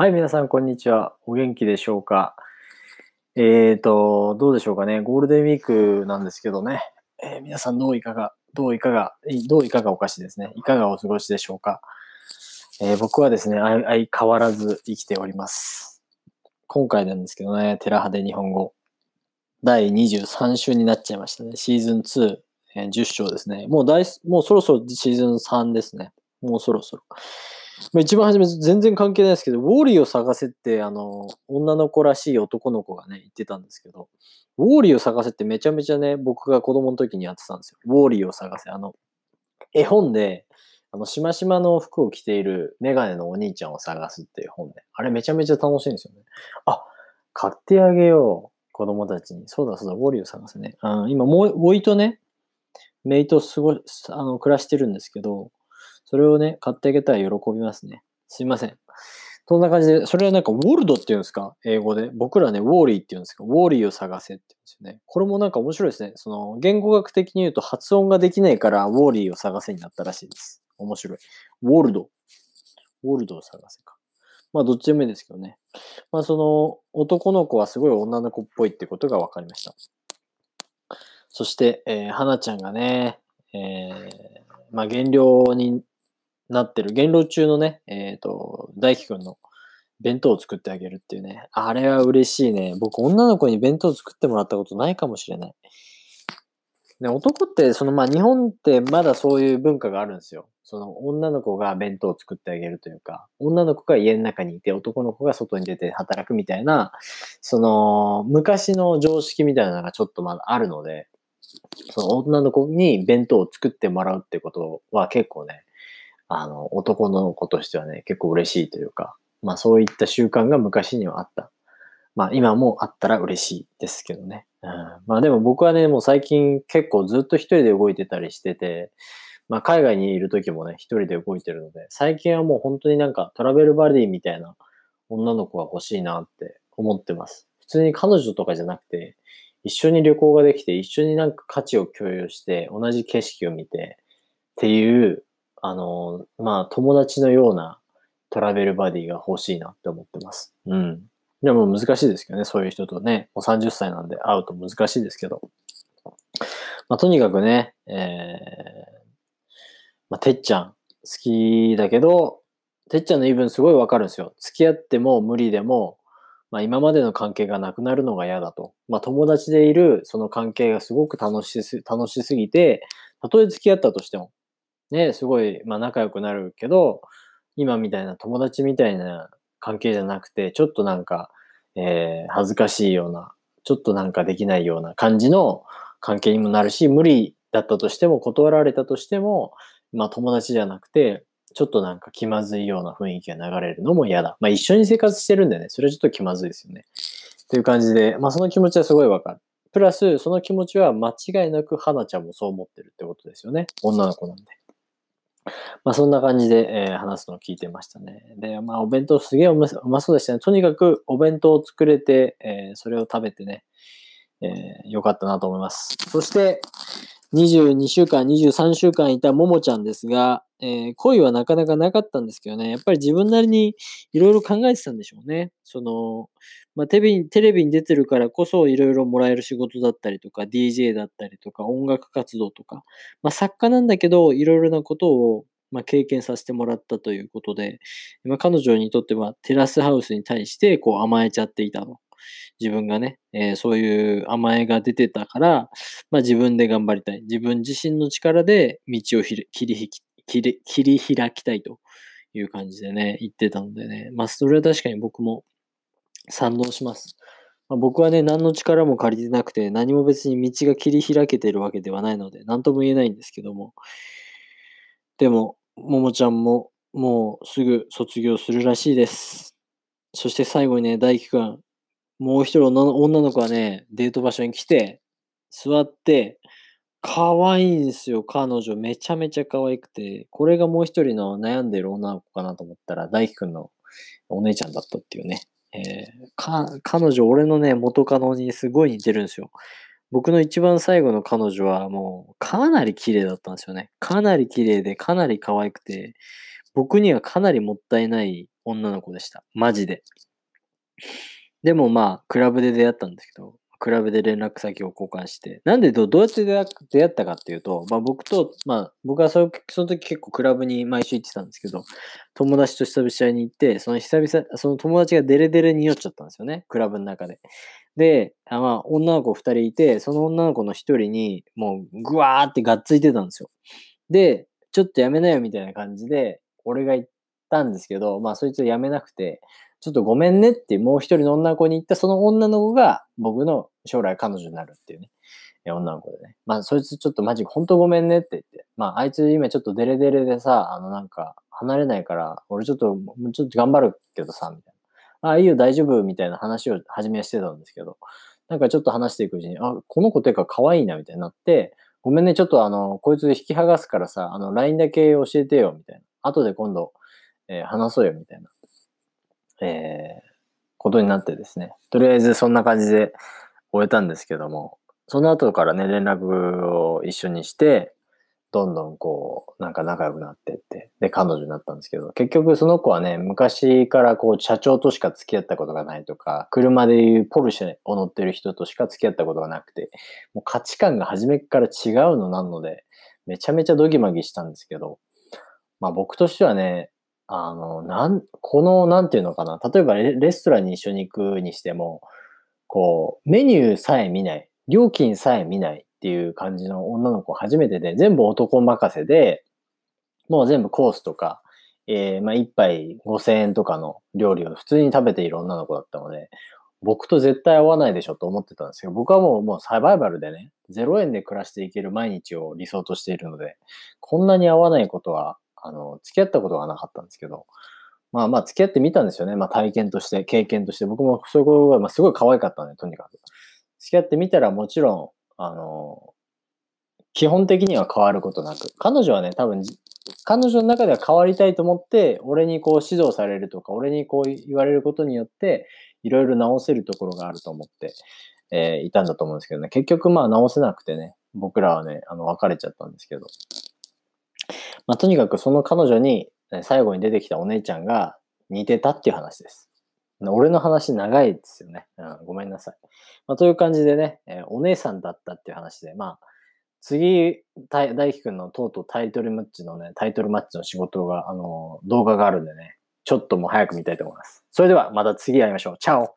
はい、皆さん、こんにちは。お元気でしょうか？えーと、どうでしょうかね？ゴールデンウィークなんですけどね。えー皆さん、どういかが、どういかが、どういかがおかしいですね。いかがお過ごしでしょうか？えー僕はですね、相変わらず生きております。今回なんですけどね、テラハで日本語。第23週になっちゃいましたね。シーズン2、え10章ですね。もう大、もうそろそろシーズン3ですね。もうそろそろ。まあ一番初め、全然関係ないですけど、ウォーリーを探せって、あの、女の子らしい男の子がね、言ってたんですけど、ウォーリーを探せってめちゃめちゃね、僕が子供の時にやってたんですよ。ウォーリーを探せ。あの、絵本で、あの、しましまの服を着ているメガネのお兄ちゃんを探すっていう本で、あれめちゃめちゃ楽しいんですよね。あ、買ってあげよう。子供たちに。そうだそうだ、ウォーリーを探せね。うん、今、もう、ウォイとね、メイとすご、あの、暮らしてるんですけど、それをね、買ってあげたら喜びますね。すいません。そんな感じで、それはなんか、ウォルドって言うんですか？英語で。僕らね、ウォーリーって言うんですけど、ウォーリーを探せって言うんですよね。これもなんか面白いですね。その、言語学的に言うと発音ができないから、ウォーリーを探せになったらしいです。面白い。ウォルド。ウォルドを探せか。まあ、どっちでもいいですけどね。まあ、その、男の子はすごい女の子っぽいってことが分かりました。そして、えー、花ちゃんがね、えー、まあ、減量になってる、減量中のね、えっ、と、大輝くんの弁当を作ってあげるっていうね。あれは嬉しいね。僕、女の子に弁当作ってもらったことないかもしれない。ね、男って、そのまあ日本ってまだそういう文化があるんですよ。その女の子が弁当を作ってあげるというか、女の子が家の中にいて男の子が外に出て働くみたいな、その昔の常識みたいなのがちょっとまだあるので、その女の子に弁当を作ってもらうってことは結構ね、あの男の子としてはね、結構嬉しいというか、まあそういった習慣が昔にはあった。まあ今もあったら嬉しいですけどね。うん、まあでも僕はね、もう最近結構ずっと一人で動いてたりしてて、まあ海外にいる時もね、一人で動いてるので、最近はもう本当になんかトラベルバディみたいな女の子が欲しいなって思ってます。普通に彼女とかじゃなくて、一緒に旅行ができて、一緒になんか価値を共有して、同じ景色を見てっていう、あの、まあ友達のようなトラベルバディが欲しいなって思ってます。うん。でも難しいですけどね、そういう人とね、もう30歳なんで会うと難しいですけど。まあ、とにかくね、えー、まあ、てっちゃん好きだけど、てっちゃんの言い分すごいわかるんですよ。付き合っても無理でも、まあ、今までの関係がなくなるのが嫌だと。まあ、友達でいるその関係がすごく楽しす、楽しすぎて、たとえ付き合ったとしても、ね、すごい、まあ、仲良くなるけど、今みたいな友達みたいな関係じゃなくて、ちょっとなんか、えー、恥ずかしいような、ちょっとなんかできないような感じの関係にもなるし、無理だったとしても、断られたとしても、まあ友達じゃなくて、ちょっとなんか気まずいような雰囲気が流れるのも嫌だ。まあ一緒に生活してるんでね、それはちょっと気まずいですよね。という感じで、まあその気持ちはすごいわかる。プラス、その気持ちは間違いなく花ちゃんもそう思ってるってことですよね。女の子なんで。まあそんな感じで、えー話すのを聞いてましたね。で、まあお弁当すげえうまそうでしたね。とにかくお弁当を作れて、えーそれを食べてね、えーよかったなと思います。そして、22週間、23週間いたももちゃんですが、えー恋はなかなかなかったんですけどね、やっぱり自分なりにいろいろ考えてたんでしょうね。その、まあ、テレビテレビに出てるからこそいろいろもらえる仕事だったりとか、DJ だったりとか、音楽活動とか、まあ、作家なんだけど、いろいろなことを、まあ、経験させてもらったということで、まあ、彼女にとってはテラスハウスに対してこう甘えちゃっていたと。自分がね、えーそういう甘えが出てたから、まあ、自分で頑張りたい。自分自身の力で道をひれ切り切り切り開きたいという感じでね、言ってたのでね。まあ、それは確かに僕も賛同します。まあ、僕はね、何の力も借りてなくて、何も別に道が切り開けてるわけではないので、何とも言えないんですけども。でも、ももちゃんももうすぐ卒業するらしいです。そして最後にね、大輝くん、もう一人女の女の子はね、デート場所に来て、座って、可愛いんですよ、彼女。めちゃめちゃ可愛くて、これがもう一人の悩んでる女の子かなと思ったら、大輝くんのお姉ちゃんだったっていうね。えーか、彼女、俺のね、元カノにすごい似てるんですよ。僕の一番最後の彼女はもう、かなり綺麗だったんですよね。かなり綺麗で、かなり可愛くて、僕にはかなりもったいない女の子でした。マジで。でもまあ、クラブで出会ったんですけど、クラブで連絡先を交換して。なんでどどうやって出会ったかっていうと、まあ僕と、まあ僕はその時結構クラブに毎週行ってたんですけど、友達と久々に行って、その久々、その友達がデレデレに酔っちゃったんですよね、クラブの中で。で、あまあ女の子二人いて、その女の子の一人にもうぐわーってがっついてたんですよ。で、ちょっとやめなよみたいな感じで、俺が言ったんですけど、まあそいつはやめなくて、ちょっとごめんねってもう一人の女の子に言ったその女の子が僕の将来彼女になるっていうね、女の子でね。まあそいつちょっとマジ本当ごめんねって言って。まああいつ今ちょっとデレデレでさ、あのなんか離れないから、俺ちょっと、もうちょっと頑張るけどさ、みたいな。ああ、いいよ大丈夫みたいな話を初めしてたんですけど、なんかちょっと話していくうちに、あ、この子てか可愛いなみたいになって、ごめんね、ちょっとあの、こいつ引き剥がすからさ、あの、LINE だけ教えてよ、みたいな。後で今度、えー話そうよ、みたいな。えーことになってですね。とりあえずそんな感じで終えたんですけども、その後からね、連絡を一緒にして、どんどんこう、なんか仲良くなってって、で、彼女になったんですけど、結局その子はね、昔からこう、社長としか付き合ったことがないとか、車でいうポルシェを乗ってる人としか付き合ったことがなくて、もう価値観が初めから違うのなので、めちゃめちゃドギマギしたんですけど、まあ僕としてはね、あの、なん、この、なんていうのかな、例えばレストランに一緒に行くにしても、こう、メニューさえ見ない、料金さえ見ないっていう感じの女の子初めてで、全部男任せで、もう全部コースとか、えー、まあ一杯5000円とかの料理を普通に食べている女の子だったので、僕と絶対合わないでしょと思ってたんですけど、僕はもうもうサバイバルでね、0円で暮らしていける毎日を理想としているので、こんなに合わないことは、あの、付き合ったことがなかったんですけど、まあまあ付き合ってみたんですよね。まあ体験として、経験として。僕もそこが、まあすごい可愛かったんで、とにかく。付き合ってみたらもちろん、あの、基本的には変わることなく。彼女はね、多分、彼女の中では変わりたいと思って、俺にこう指導されるとか、俺にこう言われることによって、いろいろ直せるところがあると思って、えーいたんだと思うんですけどね。結局まあ直せなくてね、僕らはね、あの、別れちゃったんですけど。まあ、とにかくその彼女に、最後に出てきたお姉ちゃんが似てたっていう話です。俺の話長いですよね。うん、ごめんなさい。まあ、という感じでね、えーお姉さんだったっていう話で、まあ、次、大輝くんのとうとうタイトルマッチのね、タイトルマッチの仕事が、あの動画があるんでね、ちょっともう早く見たいと思います。それではまた次会いましょう。チャオ